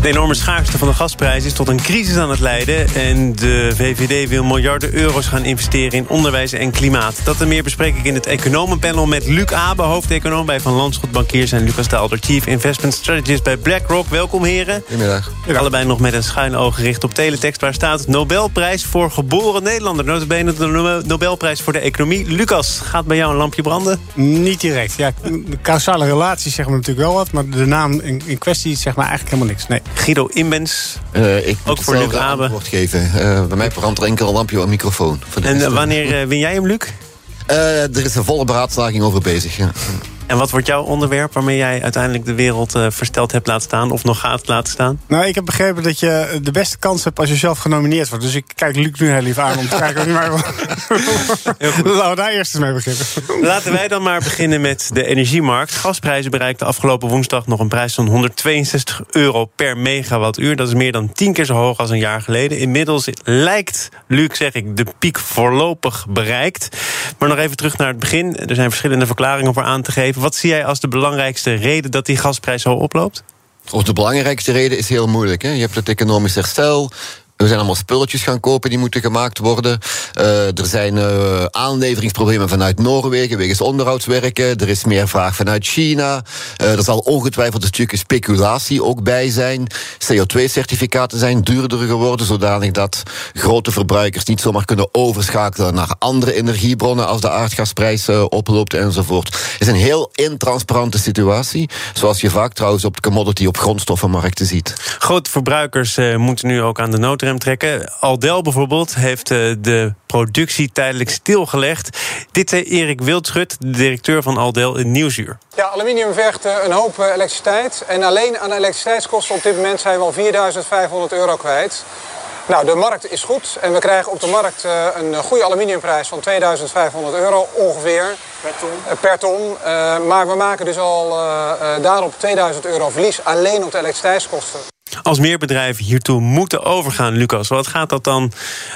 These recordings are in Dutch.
De enorme schaarste van de gasprijs is tot een crisis aan het leiden. En de VVD wil miljarden euro's gaan investeren in onderwijs en klimaat. Dat en meer bespreek ik in het economenpanel met Luc Abe, hoofdeconoom bij Van Landschot Bankiers... en Lucas Daalder, Chief Investment Strategist bij BlackRock. Welkom, heren. Goedemiddag. Allebei nog met een schuin oog gericht op teletext... waar staat Nobelprijs voor geboren Nederlander. Notabene de Nobelprijs voor de economie. Lucas, gaat bij jou een lampje branden? Niet direct. Ja, de causale relatie zeggen we natuurlijk wel wat... maar de naam in, in kwestie zegt maar eigenlijk helemaal niks. Nee. Guido Inbens, Uh, ik Ook voor Luc Abe. geven. Uh, bij mij brandt er enkel een lampje microfoon. En rest, eh, uh, wanneer eh, win jij hem, Luc? er is een volle beraadslaging over bezig. Ja. En wat wordt jouw onderwerp waarmee jij uiteindelijk de wereld eh, versteld hebt laten staan... of nog gaat laten staan? Nou, ik heb begrepen dat je de beste kans hebt als je zelf genomineerd wordt. Dus ik kijk Luc nu heel lief aan om te kijken of hij mij wil. Laten we daar eerst eens mee beginnen. Laten wij dan maar beginnen met de energiemarkt. Gasprijzen bereikten afgelopen woensdag nog een prijs van 162 euro per megawattuur. Dat is meer dan tien keer zo hoog als een jaar geleden. Inmiddels lijkt, Luc zeg ik, de piek voorlopig bereikt. Maar nog even terug naar het begin. Er zijn verschillende verklaringen voor aan te geven. Wat zie jij als de belangrijkste reden dat die gasprijs zo oploopt? Of de belangrijkste reden is heel moeilijk. Hè? Je hebt het economisch herstel. We zijn allemaal spulletjes gaan kopen die moeten gemaakt worden. Uh, er zijn uh, aanleveringsproblemen vanuit Noorwegen wegens onderhoudswerken. Er is meer vraag vanuit China. Uh, er zal ongetwijfeld een stukje speculatie ook bij zijn. CO2-certificaten zijn duurder geworden, zodanig dat grote verbruikers niet zomaar kunnen overschakelen naar andere energiebronnen als de aardgasprijs oploopt enzovoort. Het is een heel intransparante situatie, zoals je vaak trouwens op de commodity op grondstoffenmarkten ziet. Grote verbruikers moeten nu ook aan de nood trekken. Aldel bijvoorbeeld heeft uh, de productie tijdelijk stilgelegd. Dit zei Erik Wildschut, de directeur van Aldel in Nieuwsuur. Ja, aluminium vergt uh, een hoop uh, elektriciteit. En alleen aan elektriciteitskosten op dit moment zijn we al 4500 euro kwijt. Nou, de markt is goed en we krijgen op de markt uh, een goede aluminiumprijs van 2500 euro ongeveer. Per ton? Uh, per ton. Uh, maar we maken dus al daarop 2000 euro verlies alleen op de elektriciteitskosten. Als meer bedrijven hiertoe moeten overgaan, Lucas, wat gaat dat dan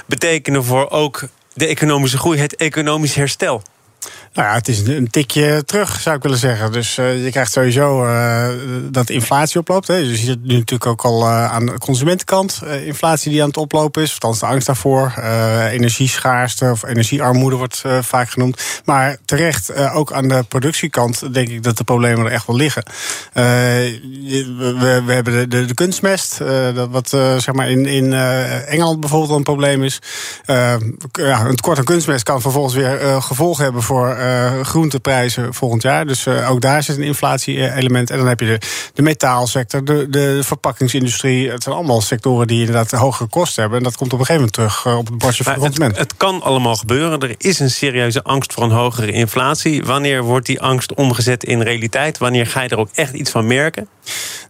betekenen voor ook de economische groei, het economisch herstel? Nou ja, het is een tikje terug, zou ik willen zeggen. Dus uh, je krijgt sowieso uh, dat inflatie oploopt. Hè. Je ziet het nu natuurlijk ook al uh, aan de consumentenkant. inflatie die aan het oplopen is, althans de angst daarvoor. energieschaarste of energiearmoede wordt vaak genoemd. Maar terecht, ook aan de productiekant denk ik dat de problemen er echt wel liggen. We, we, hebben de kunstmest, dat wat zeg maar in, in Engeland bijvoorbeeld een probleem is. ja, een tekort aan kunstmest kan vervolgens weer gevolgen hebben voor uh, groenteprijzen volgend jaar. Dus uh, ook daar zit een inflatie-element. En dan heb je de, de metaalsector, de, de verpakkingsindustrie. Het zijn allemaal sectoren die inderdaad hogere kosten hebben. En dat komt op een gegeven moment terug uh, op het bordje van de consument. Het, het kan allemaal gebeuren. Er is een serieuze angst voor een hogere inflatie. Wanneer wordt die angst omgezet in realiteit? Wanneer ga je er ook echt iets van merken?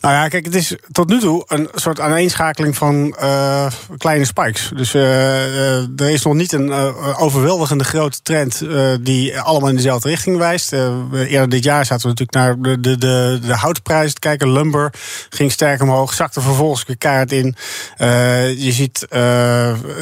Nou ja, kijk, het is tot nu toe een soort aaneenschakeling van uh, kleine spikes. Dus uh, uh, er is nog niet een overweldigende grote trend die allemaal in dezelfde richting wijst. eerder dit jaar zaten we natuurlijk naar de, de, de, de houtprijzen te kijken. Lumber ging sterk omhoog, zakte vervolgens weer keihard in. je ziet,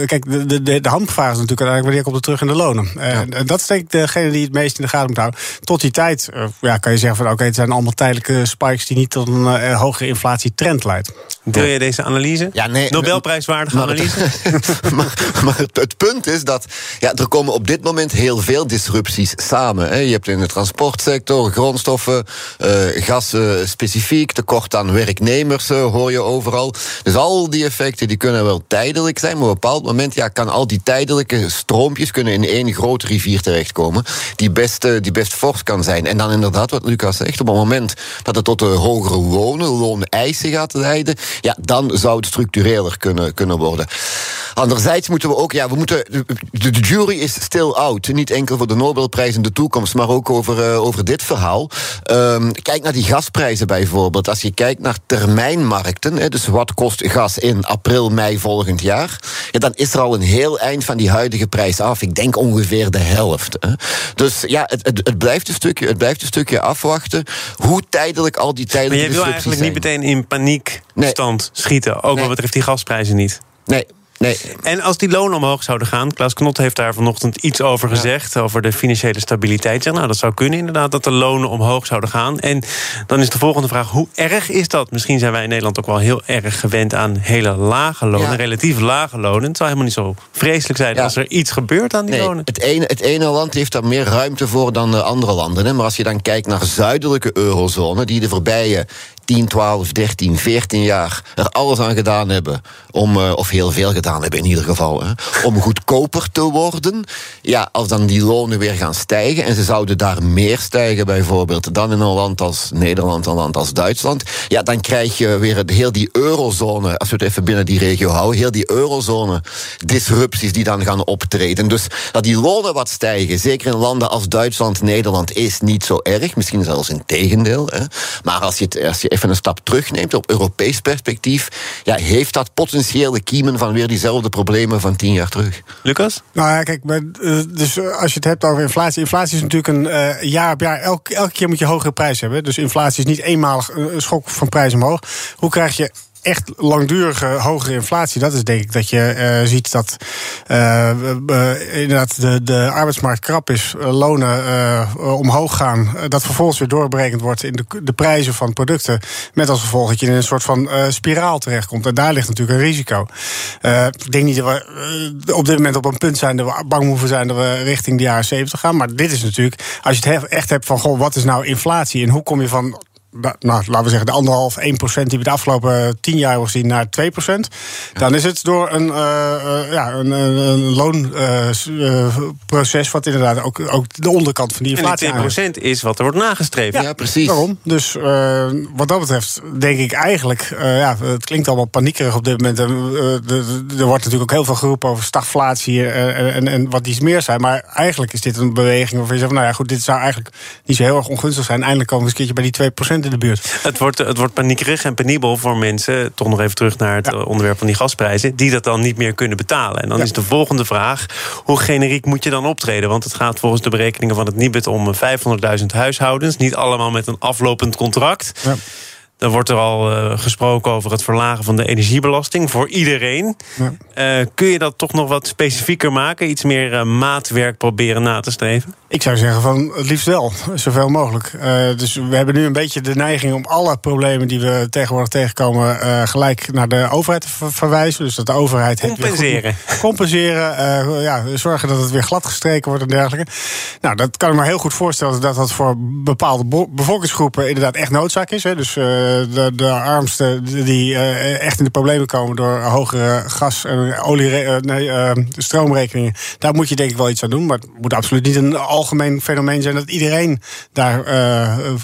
kijk, de, de, de is natuurlijk uiteindelijk wanneer komt het terug in de lonen. Ja. En dat is denk ik degene die het meest in de gaten moet houden. Tot die tijd ja, kan je zeggen van oké, okay, het zijn allemaal tijdelijke spikes die niet tot een uh, hogere inflatietrend leidt. Deel je deze analyse? Ja, nee, Nobelprijswaardige maar, analyse? maar, maar het, het, punt is dat ja, er komen op dit moment heel veel disrupties samen. Hè. Je hebt in de transportsector grondstoffen, uh, gas uh, specifiek, tekort aan werknemers uh, hoor je overal. Dus al die effecten die kunnen wel tijdelijk zijn, maar op een bepaald moment ja, kan al die tijdelijke stroompjes kunnen in één grote rivier terechtkomen, die best, die best fors kan zijn. En dan inderdaad, wat Lucas zegt, op het moment dat het tot de hogere lonen, looneisen gaat leiden, ja, dan zou het structureler kunnen, kunnen worden. Anderzijds moeten we ook, ja, we moeten, de, de jury is still out. Niet enkel voor de Nobelprijs in de toekomst, maar ook over, over dit verhaal. Ehm, kijk naar die gasprijzen bijvoorbeeld. Als je kijkt naar termijnmarkten, hè, dus wat kost gas in april, mei volgend jaar, ja, dan is er al een heel eind van die huidige prijs af. Ik denk ongeveer de helft. Hè. Dus ja, het, het, het, blijft een stukje, het blijft een stukje afwachten hoe tijdelijk al die tijdelijke wil eigenlijk niet meteen in paniekstand nee. schieten, ook wat betreft die gasprijzen niet. Nee, Nee. En als die lonen omhoog zouden gaan, Klaas Knot heeft daar vanochtend iets over gezegd, over de financiële stabiliteit. Zeg, nou, dat zou kunnen inderdaad, dat de lonen omhoog zouden gaan. En dan is de volgende vraag, hoe erg is dat? Misschien zijn wij in Nederland ook wel heel erg gewend aan hele lage lonen, relatief lage lonen. Het zou helemaal niet zo vreselijk zijn als er iets gebeurt aan die nee, lonen. Het ene, het ene land heeft daar meer ruimte voor dan de andere landen. Hè. Maar als je dan kijkt naar zuidelijke eurozone, die de voorbije 10, 12, 13, 14 jaar er alles aan gedaan hebben om, uh, of heel veel gedaan hebben in ieder geval, hè, om goedkoper te worden. Ja, als dan die lonen weer gaan stijgen en ze zouden daar meer stijgen bijvoorbeeld dan in een land als Nederland, een land als Duitsland, ja, dan krijg je weer heel die eurozone, als we het even binnen die regio houden, heel die eurozone disrupties die dan gaan optreden. Dus dat die lonen wat stijgen, zeker in landen als Duitsland, Nederland, is niet zo erg, misschien zelfs in tegendeel. Hè. Maar als je, het, als je even een stap terugneemt op Europees perspectief, ja, heeft dat potentiële kiemen van weer diezelfde problemen van tien jaar terug. Lucas? Nou ja, kijk, dus als je het hebt over inflatie. Inflatie is natuurlijk een uh, jaar op jaar. Elke, elke keer moet je hogere prijs hebben. Dus inflatie is niet eenmalig een schok van prijs omhoog. Hoe krijg je echt langdurige hogere inflatie, dat is denk ik dat je uh, ziet dat uh, inderdaad de, de arbeidsmarkt krap is, lonen omhoog gaan, dat vervolgens weer doorberekend wordt in de, de prijzen van producten, met als gevolg dat je in een soort van spiraal terechtkomt. En daar ligt natuurlijk een risico. ik denk niet dat we op dit moment op een punt zijn dat we bang hoeven zijn dat we richting de jaren 70 gaan, maar dit is natuurlijk, als je het echt hebt van, goh, wat is nou inflatie en hoe kom je van nou, laten we zeggen, de anderhalf, 1 procent die we de afgelopen tien jaar hebben gezien naar 2 procent. Dan is het door een, uh, ja, een, een loonproces, uh, wat inderdaad ook, ook de onderkant van die inflatie En die 2 procent is wat er wordt nagestreefd. Ja, precies. Daarom. Dus wat dat betreft denk ik eigenlijk, ja, het klinkt allemaal paniekerig op dit moment. er wordt natuurlijk ook heel veel geroepen over stagflatie en, en, en wat iets meer zijn. Maar eigenlijk is dit een beweging waarvan je zegt, nou ja, goed, dit zou eigenlijk niet zo heel erg ongunstig zijn. Eindelijk komen we eens een keertje bij die 2 procent in de buurt. Het wordt, het wordt paniekerig en penibel voor mensen, toch nog even terug naar het ja. onderwerp van die gasprijzen, die dat dan niet meer kunnen betalen. En dan ja. is de volgende vraag: hoe generiek moet je dan optreden? Want het gaat volgens de berekeningen van het Nibud om 500.000 huishoudens, niet allemaal met een aflopend contract. Ja. Dan wordt er al uh, gesproken over het verlagen van de energiebelasting voor iedereen. Ja. Uh, kun je dat toch nog wat specifieker maken? Iets meer uh, maatwerk proberen na te streven? Ik zou zeggen van het liefst wel, zoveel mogelijk. dus we hebben nu een beetje de neiging om alle problemen die we tegenwoordig tegenkomen... gelijk naar de overheid te verwijzen. Dus dat de overheid... Compenseren. Goed, compenseren, ja, zorgen dat het weer gladgestreken wordt en dergelijke. Nou, dat kan ik me heel goed voorstellen dat dat voor bepaalde bevolkingsgroepen inderdaad echt noodzaak is. Hè. Dus de, de armsten die uh, echt in de problemen komen door hogere gas- en olie, uh, nee, stroomrekeningen. Daar moet je denk ik wel iets aan doen. Maar het moet absoluut niet een algemeen fenomeen zijn dat iedereen daar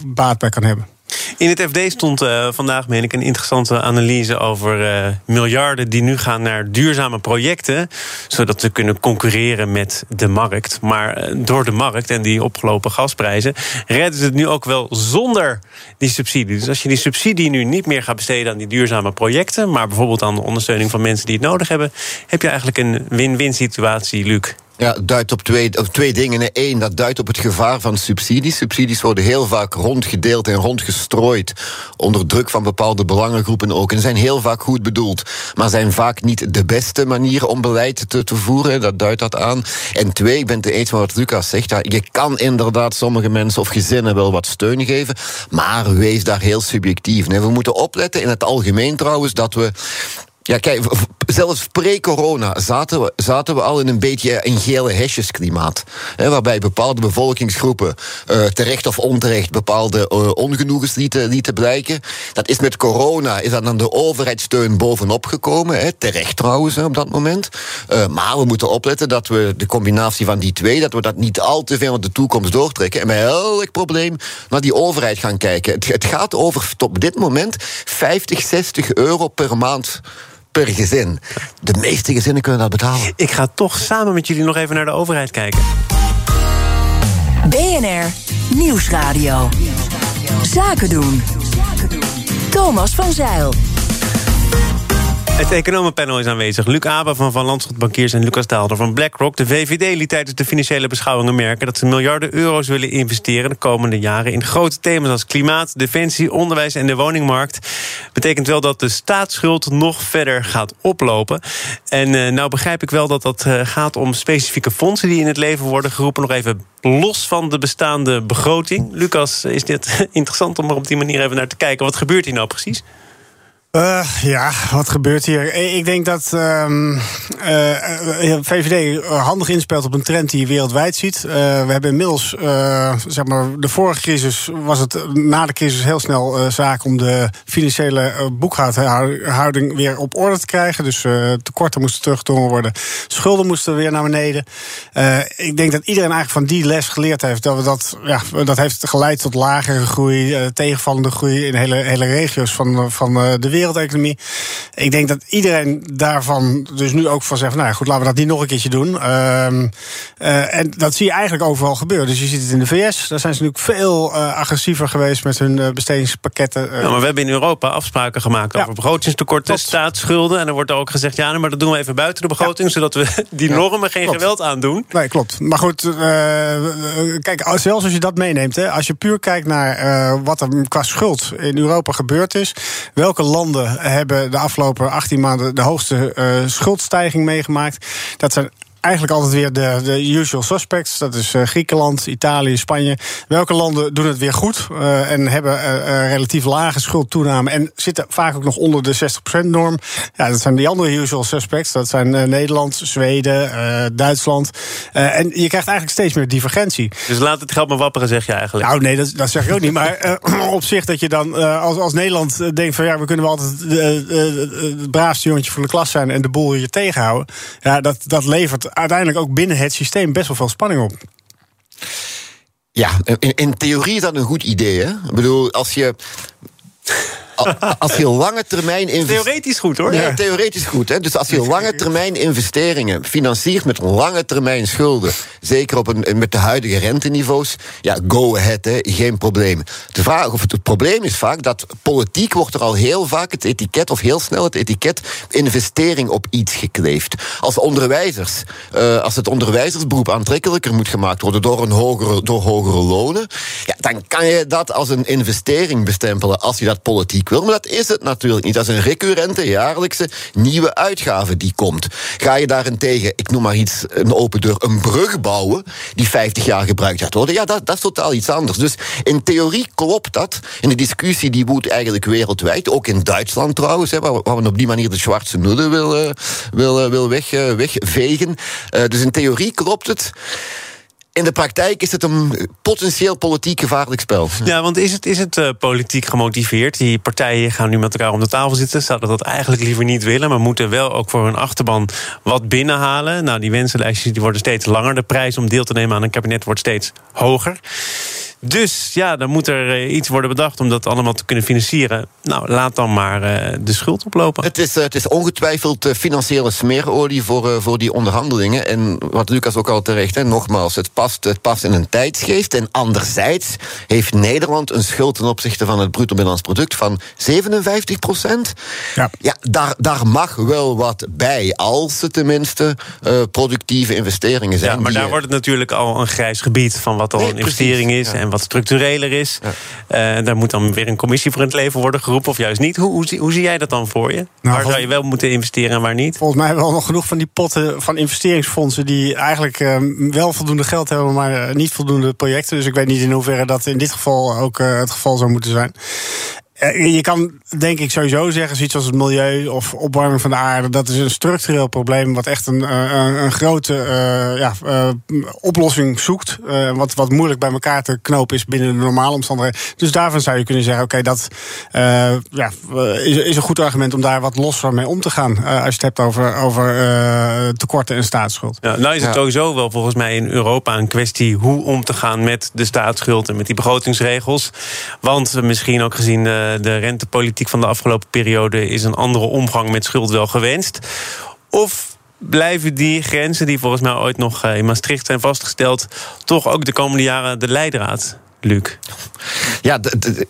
baat bij kan hebben. In het FD stond uh, vandaag, meen ik, een interessante analyse over uh, miljarden die nu gaan naar duurzame projecten, zodat ze kunnen concurreren met de markt. Maar uh, door de markt en die opgelopen gasprijzen redden ze het nu ook wel zonder die subsidie. Dus als je die subsidie nu niet meer gaat besteden aan die duurzame projecten, maar bijvoorbeeld aan de ondersteuning van mensen die het nodig hebben, heb je eigenlijk een win-win situatie, Luc. Ja, duidt op twee, twee dingen. Eén, dat duidt op het gevaar van subsidies. Subsidies worden heel vaak rondgedeeld en rondgestrooid. onder druk van bepaalde belangengroepen ook. En zijn heel vaak goed bedoeld. maar zijn vaak niet de beste manier om beleid te, te voeren. Dat duidt dat aan. En twee, ik ben het eens met wat Lucas zegt. Je kan inderdaad sommige mensen of gezinnen wel wat steun geven. maar wees daar heel subjectief. Nee, we moeten opletten in het algemeen trouwens dat we ja, kijk, zelfs pre-corona zaten we, zaten we al in een beetje een gele hesjesklimaat. Hè, waarbij bepaalde bevolkingsgroepen uh, terecht of onterecht bepaalde uh, ongenoegens lieten, lieten blijken. Dat is met corona, is dat dan de overheidssteun bovenop gekomen. Hè, terecht trouwens op dat moment. Uh, maar we moeten opletten dat we de combinatie van die twee, dat we dat niet al te veel in de toekomst doortrekken. En bij elk probleem naar die overheid gaan kijken. Het, het gaat over op dit moment 50, 60 euro per maand per gezin. De meeste gezinnen kunnen dat betalen. Ik ga toch samen met jullie nog even naar de overheid kijken. BNR Nieuwsradio. Zaken doen. Thomas van Zeil. Het economenpanel is aanwezig. Luc Abe van Van Landschot Bankiers en Lucas Daalder van BlackRock. De VVD liet tijdens de financiële beschouwingen merken... dat ze miljarden euro's willen investeren de komende jaren... in grote thema's als klimaat, defensie, onderwijs en de woningmarkt. Betekent wel dat de staatsschuld nog verder gaat oplopen. En uh, nou begrijp ik wel dat dat uh, gaat om specifieke fondsen... die in het leven worden geroepen. Nog even los van de bestaande begroting. Lucas, is dit interessant om er op die manier even naar te kijken. Wat gebeurt hier nou precies? Uh, ja, wat gebeurt hier? Ik denk dat um, uh, VVD handig inspeelt op een trend die je wereldwijd ziet. We hebben inmiddels, zeg maar, de vorige crisis was het na de crisis heel snel zaak om de financiële boekhouding weer op orde te krijgen. Dus tekorten moesten teruggedrongen worden, schulden moesten weer naar beneden. ik denk dat iedereen eigenlijk van die les geleerd heeft. Dat, we dat, ja, dat heeft geleid tot lagere groei, tegenvallende groei in hele, hele regio's van, van de wereld wereldeconomie. Ik denk dat iedereen daarvan dus nu ook van zegt... nou goed, laten we dat niet nog een keertje doen. Uh, uh, en dat zie je eigenlijk overal gebeuren. Dus je ziet het in de VS. Daar zijn ze natuurlijk veel uh, agressiever geweest met hun bestedingspakketten. Ja, maar we hebben in Europa afspraken gemaakt ja. over begrotingstekorten, staatsschulden. En er wordt ook gezegd, ja, maar dat doen we even buiten de begroting... Ja. zodat we die normen geen klopt. geweld aandoen. Nee, klopt. Maar goed, kijk, zelfs als je dat meeneemt... Hè, als je puur kijkt naar wat er qua schuld in Europa gebeurd is... welke landen hebben de afgelopen 18 maanden de hoogste uh, schuldstijging meegemaakt. Dat zijn eigenlijk altijd weer de, de usual suspects. Dat is uh, Griekenland, Italië, Spanje. Welke landen doen het weer goed uh, en hebben uh, relatief lage schuldtoename en zitten vaak ook nog onder de 60%-norm? Ja, dat zijn die andere usual suspects. Dat zijn Nederland, Zweden, Duitsland. en je krijgt eigenlijk steeds meer divergentie. Dus laat het geld maar wapperen, zeg je eigenlijk? Nou, nee, dat, dat zeg ik ook niet. Maar op zich dat je dan als, als Nederland denkt van ja, we kunnen wel altijd het braafste jongetje van de klas zijn en de boel hier tegenhouden. Ja, dat, dat levert uiteindelijk ook binnen het systeem best wel veel spanning op. Ja, in, theorie is dat een goed idee. Hè? Ik bedoel, als je als je lange termijn Theoretisch goed hoor. Ja, theoretisch goed. Hè? Dus als je lange termijn investeringen financiert met lange termijn schulden, zeker op een, met de huidige renteniveaus, ja, go ahead, hè, geen probleem. De vraag, of het, het probleem is vaak dat politiek wordt er al heel vaak het etiket, of heel snel het etiket investering op iets gekleefd. Als onderwijzers, uh, als het onderwijzersberoep aantrekkelijker moet gemaakt worden door, een hogere, door hogere lonen, ja, dan kan je dat als een investering bestempelen als je dat politiek wil. Maar dat is het natuurlijk niet. Dat is een recurrente, jaarlijkse nieuwe uitgave die komt. Ga je daarentegen, ik noem maar iets, een open deur, een brug bouwen die 50 jaar gebruikt gaat worden? Ja, dat, dat is totaal iets anders. Dus in theorie klopt dat. In de discussie die woedt eigenlijk wereldwijd, ook in Duitsland trouwens, hè, waar, we op die manier de zwarte nullen wil, uh, wil, uh, wil weg, uh, wegvegen. dus in theorie klopt het. In de praktijk is het een potentieel politiek gevaarlijk spel. Ja, want is het, is het uh, politiek gemotiveerd? Die partijen gaan nu met elkaar om de tafel zitten. Zouden dat eigenlijk liever niet willen, maar moeten wel ook voor hun achterban wat binnenhalen. Nou, die wensenlijstjes die worden steeds langer. De prijs om deel te nemen aan een kabinet wordt steeds hoger. Dus ja, dan moet er eh, iets worden bedacht om dat allemaal te kunnen financieren. Nou, laat dan maar uh, de schuld oplopen. Het is, uh, het is ongetwijfeld financiële smeerolie voor, voor die onderhandelingen. En wat Lucas ook al terecht, hè, nogmaals, het past, het past in een tijdsgeest. En anderzijds heeft Nederland een schuld ten opzichte van het bruto binnenlands product van 57 procent. Ja, ja daar, daar mag wel wat bij, als het tenminste productieve investeringen zijn. Ja, maar daar wordt het natuurlijk al een grijs gebied van wat al nee, een investering is. Ja. En wat structureler is. Ja. Uh, daar moet dan weer een commissie voor in het leven worden geroepen, of juist niet. Hoe, hoe, hoe zie jij dat dan voor je? Nou, waar zou je wel moeten investeren en waar niet? Volgens mij hebben we al nog genoeg van die potten van investeringsfondsen die eigenlijk uh, wel voldoende geld hebben, maar uh, niet voldoende projecten. Dus ik weet niet in hoeverre dat in dit geval ook het geval zou moeten zijn. Je kan denk ik sowieso zeggen, zoiets als het milieu of opwarming van de aarde, dat is een structureel probleem wat echt een, een, een grote uh, ja, uh, oplossing zoekt. Uh, wat, wat moeilijk bij elkaar te knopen is binnen de normale omstandigheden. Dus daarvan zou je kunnen zeggen, oké, okay, dat ja, is, is een goed argument om daar wat losser mee om te gaan. als je het hebt over, over tekorten en staatsschuld. Ja, nou is het ja. sowieso wel volgens mij in Europa een kwestie hoe om te gaan met de staatsschuld en met die begrotingsregels. Want misschien ook gezien de rentepolitiek van de afgelopen periode is een andere omgang met schuld wel gewenst? Of blijven die grenzen, die volgens mij ooit nog in Maastricht zijn vastgesteld, toch ook de komende jaren de leidraad? Luc? Ja,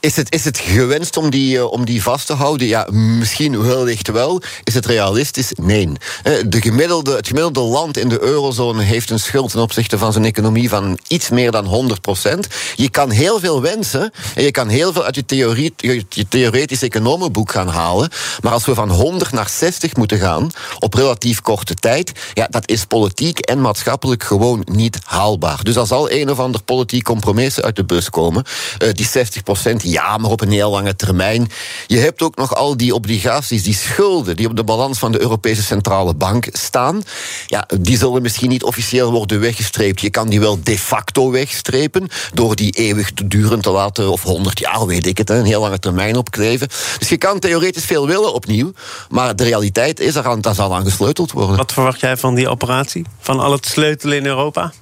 is het, is het gewenst om die, eh, om die vast te houden? Ja, misschien wellicht wel. Is het realistisch? Nee. Eh, de gemiddelde, het gemiddelde land in de eurozone heeft een schuld ten opzichte van zijn economie van iets meer dan 100 procent. Je kan heel veel wensen en je kan heel veel uit je, theorie, je theoretisch economenboek gaan halen. Maar als we van 100 naar 60 moeten gaan op relatief korte tijd, ja, dat is politiek en maatschappelijk gewoon niet haalbaar. Dus er zal een of ander politiek compromis uit de bus komen. Die 60% ja, maar op een heel lange termijn. Je hebt ook nog al die obligaties, die schulden... die op de balans van de Europese Centrale Bank staan. Ja, die zullen misschien niet officieel worden weggestreept. Je kan die wel de facto wegstrepen... door die eeuwig durend te laten, of 100 jaar, weet ik het... een heel lange termijn opkleven. Dus je kan theoretisch veel willen opnieuw... maar de realiteit is, eraan, daar zal aan gesleuteld worden. Wat verwacht jij van die operatie? Van al het sleutelen in Europa?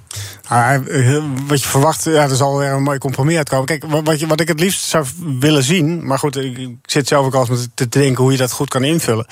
Ah, wat je verwacht, ja, er zal weer een mooi compromis uitkomen. Kijk, wat, je, wat ik het liefst zou willen zien, maar goed, ik, zit zelf ook al eens te, denken hoe je dat goed kan invullen.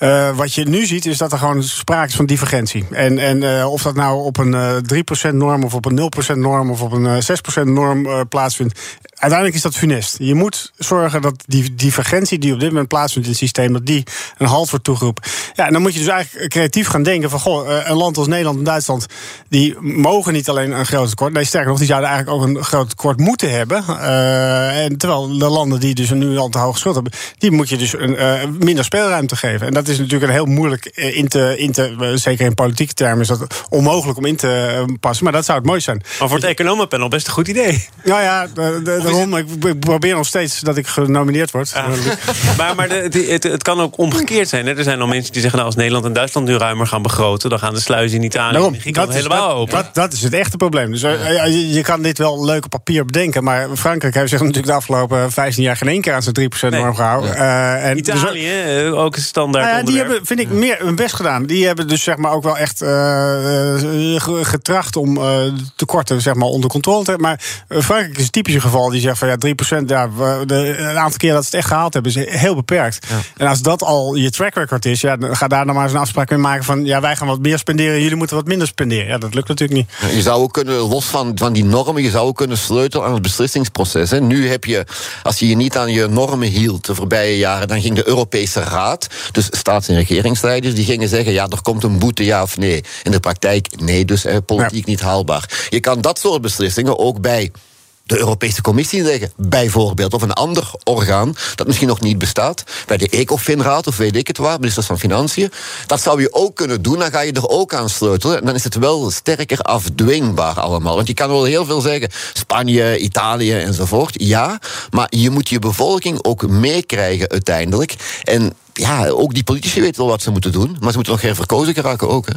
Uh, wat je nu ziet, is dat er gewoon sprake is van divergentie. En, en uh, of dat nou op een uh, 3% norm of op een 0% norm of op een 6% norm plaatsvindt, uiteindelijk is dat funest. Je moet zorgen dat die divergentie die op dit moment plaatsvindt in het systeem, dat die een halt wordt toegeroepen. Ja, en dan moet je dus eigenlijk creatief gaan denken van, goh, een land als Nederland en Duitsland, die mogen niet alleen een groot tekort. Nee, sterker nog, die zouden eigenlijk ook een groot tekort moeten hebben. Uh, en terwijl de landen die dus nu al te hoog schuld hebben, die moet je dus een, uh, minder speelruimte geven. En dat is natuurlijk een heel moeilijk eh, in te, in te zeker in politieke termen, is dat onmogelijk om in te passen. Maar dat zou het mooi zijn. Maar voor het economenpanel best een goed idee. Nou ja, de, de, daarom, ik, ik, probeer nog steeds dat ik genomineerd word. Ah. maar maar de, het, het, kan ook omgekeerd zijn. Hè? Er zijn al mensen die zeggen, nou, als Nederland en Duitsland nu ruimer gaan begroten, dan gaan de sluizen in Italië en Griekenland helemaal dat, open. Dat, dat is het echte probleem. Dus uh, je, kan dit wel leuk op papier bedenken. Maar Frankrijk heeft zich natuurlijk de afgelopen 15 jaar geen één keer aan zijn 3% norm gehouden. Uh, en dus Italië, dus, ook een standaard. Nou ja, die hebben, vind ik, meer hun best gedaan. Die hebben dus zeg maar ook wel echt getracht om tekorten zeg maar, onder controle te hebben. Maar Frankrijk is een typische geval die zegt van ja, 3%, ja, de, een aantal keer dat ze het echt gehaald hebben, is heel beperkt. Ja. En als dat al je track record is, ja, dan ga daar dan maar eens een afspraak mee maken van ja, wij gaan wat meer spenderen, jullie moeten wat minder spenderen. Ja, dat lukt natuurlijk niet. Je zou ook kunnen, los van, van die normen, je zou ook kunnen sleutelen aan het beslissingsproces. Hè. Nu heb je, als je je niet aan je normen hield de voorbije jaren, dan ging de Europese Raad, dus staats- en regeringsleiders, die gingen zeggen: ja, er komt een boete, ja of nee. In de praktijk, nee, dus politiek niet haalbaar. Je kan dat soort beslissingen ook bij de Europese Commissie leggen, bijvoorbeeld. Of een ander orgaan dat misschien nog niet bestaat. Bij de ECOFIN-raad of weet ik het waar, ministers van Financiën. Dat zou je ook kunnen doen, dan ga je er ook aan sleutelen. En dan is het wel sterker afdwingbaar allemaal. Want je kan wel heel veel zeggen, Spanje, Italië enzovoort. Ja, maar je moet je bevolking ook meekrijgen uiteindelijk. En ja, ook die politici weten wel wat ze moeten doen. Maar ze moeten nog geen verkozen geraken ook. Hè.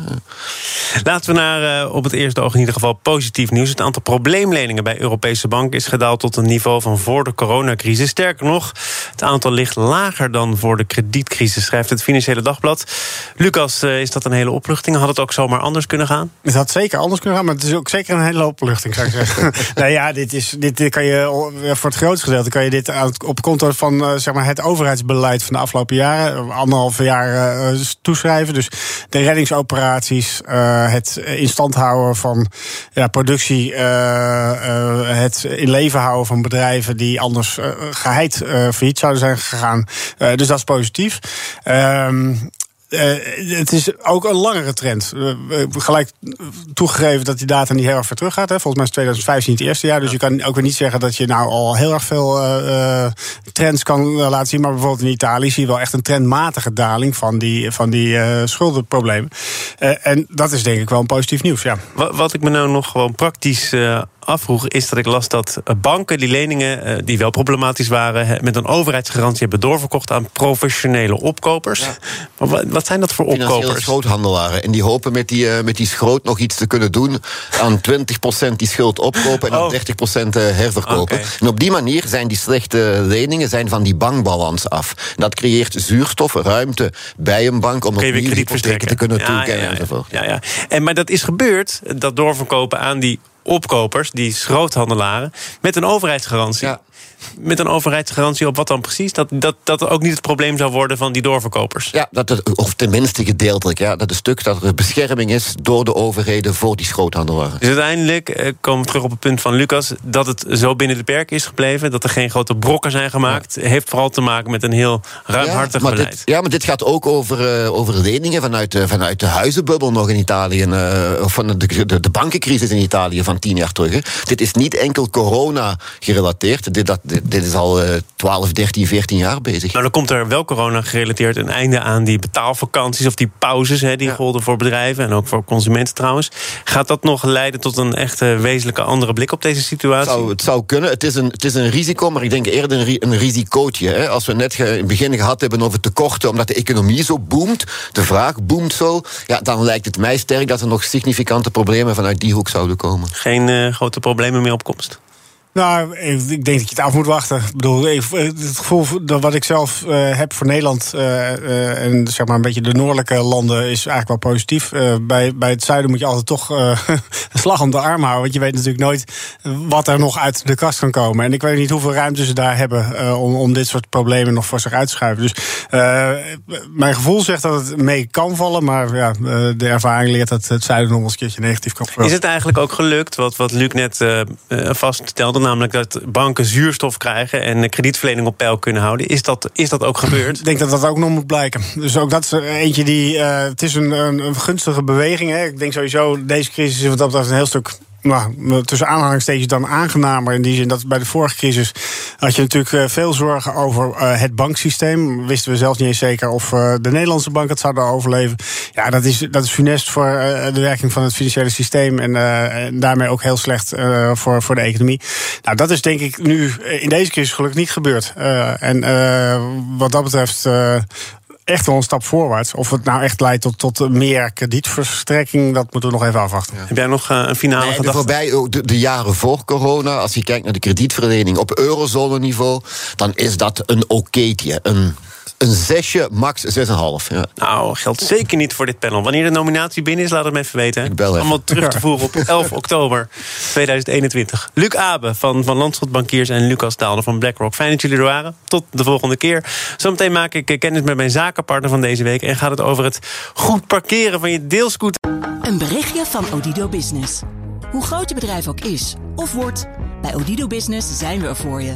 Laten we naar uh, op het eerste oog in ieder geval positief nieuws. Het aantal probleemleningen bij Europese banken is gedaald tot een niveau van voor de coronacrisis. Sterker nog, het aantal ligt lager dan voor de kredietcrisis, schrijft het Financiële Dagblad. Lucas, uh, is dat een hele opluchting? Had het ook zomaar anders kunnen gaan? Het had zeker anders kunnen gaan, maar het is ook zeker een hele opluchting, zou ik zeggen. nou ja, dit, is, dit kan je voor het grootste gedeelte kan je dit op konto van uh, zeg maar het overheidsbeleid van de afgelopen jaren anderhalf jaar uh, toeschrijven. Dus de reddingsoperaties, uh, het stand houden van ja, productie, het in leven houden van bedrijven die anders geheid failliet zouden zijn gegaan. dus dat is positief. Ehm, uh, het is ook een langere trend. Uh, gelijk toegegeven dat die data niet heel erg ver terug gaat. Hè. Volgens mij is 2015 het eerste jaar. Dus je kan ook weer niet zeggen dat je nou al heel erg veel uh, trends kan laten zien. Maar bijvoorbeeld in Italië zie je wel echt een trendmatige daling van die, van die schuldenproblemen. en dat is denk ik wel een positief nieuws. Ja. Wat, wat ik me nou nog gewoon praktisch afvroeg, is dat ik las dat banken die leningen eh, die wel problematisch waren, met een overheidsgarantie hebben doorverkocht aan professionele opkopers. Maar wat, zijn dat voor opkopers? schroothandelaren. En die hopen met die, uh, met die schroot nog iets te kunnen doen. Aan 20% die schuld opkopen en aan 30% uh, eh, herverkopen. En op die manier zijn die slechte leningen zijn van die bankbalans af. En dat creëert zuurstof, ruimte bij een bank om opnieuw hypotheken te kunnen ja, toekennen. Ja, ja. En, maar dat is gebeurd, dat doorverkopen aan die opkopers, die schroothandelaren, met een overheidsgarantie. Ja. Met een overheidsgarantie op wat dan precies? Dat, dat, dat ook niet het probleem zou worden van die doorverkopers. Ja, dat het, of tenminste gedeeltelijk. Ja, dat een stuk dat er bescherming is door de overheden voor die schroothandelaren. Dus uiteindelijk eh, komen we terug op het punt van Lucas... dat het zo binnen de perken is gebleven... dat er geen grote brokken zijn gemaakt... heeft vooral te maken met een heel ruimhartig ja, beleid. Dit, ja, maar dit gaat ook over, uh, over leningen vanuit de, vanuit de huizenbubbel nog in Italië... Uh, of van de, de, de, bankencrisis in Italië van tien jaar terug. Hè. Dit is niet enkel corona gerelateerd. Dit, dat, dit, is al uh, 12, 13, 14 jaar bezig. Maar dan komt er wel corona gerelateerd een einde aan die betaalvakanties... of die pauzes hè, die ja. golden voor bedrijven en ook voor consumenten trouwens. Gaat dat nog leiden tot een echte wezenlijke andere blik op deze situatie? Het zou, het zou kunnen. Het is, een, het is een risico, maar ik denk eerder een, een risicootje. Hè. Als we net in het begin gehad hebben over tekorten... omdat de economie zo boomt, de vraag boomt zo... Ja, dan lijkt het mij sterk dat er nog significante problemen... vanuit die hoek zouden komen. Geen uh, grote problemen meer op komst? Nou, ik denk dat je het af moet wachten. Ik bedoel, het gevoel dat wat ik zelf uh, heb voor Nederland uh, uh, en zeg maar een beetje de noordelijke landen is eigenlijk wel positief. bij, bij het zuiden moet je altijd toch een slag om de arm houden, want je weet natuurlijk nooit wat er nog uit de kast kan komen. En ik weet niet hoeveel ruimte ze daar hebben om, om dit soort problemen nog voor zich uit te schuiven. Dus mijn gevoel zegt dat het mee kan vallen, maar ja, de ervaring leert dat het zuiden nog eens een keertje negatief kan vallen. Is het eigenlijk ook gelukt, wat, wat Luc net vaststelde? Namelijk dat banken zuurstof krijgen en kredietverlening op peil kunnen houden. Is dat, is dat ook gebeurd? Ik denk dat dat ook nog moet blijken. Dus ook dat is eentje die. Uh, het is een, een, een gunstige beweging. Hè. Ik denk sowieso, deze crisis is wat dat betreft een heel stuk nou, tussen aanhalingstekens dan aangenamer. In die zin dat bij de vorige crisis had je natuurlijk veel zorgen over uh, het banksysteem. Wisten we zelf niet eens zeker of uh, de Nederlandse bank het zouden overleven. Ja, dat is, dat is funest voor de werking van het financiële systeem. En, en daarmee ook heel slecht voor, voor de economie. Nou, dat is denk ik nu in deze crisis gelukkig niet gebeurd. en wat dat betreft echt wel een stap voorwaarts. Of het nou echt leidt tot, tot meer kredietverstrekking, dat moeten we nog even afwachten. Ja. Heb jij nog uh, een finale nee, gedachte? Voorbij, de, de, jaren voor corona, als je kijkt naar de kredietverlening op eurozone-niveau, dan is dat een okéetje. Een een zesje, max 6,5. Ja. Nou, geldt zeker niet voor dit panel. Wanneer de nominatie binnen is, laat het me even weten. Ik bel even. Allemaal terug te voeren op 11 oktober 2021. Luc Abe van, van Landschot Bankiers en Lucas Daalder van BlackRock. Fijn dat jullie er waren. Tot de volgende keer. Zometeen maak ik kennis met mijn zakenpartner van deze week... en gaat het over het goed parkeren van je deelscooter. Een berichtje van Odido Business. Hoe groot je bedrijf ook is of wordt... bij Odido Business zijn we er voor je...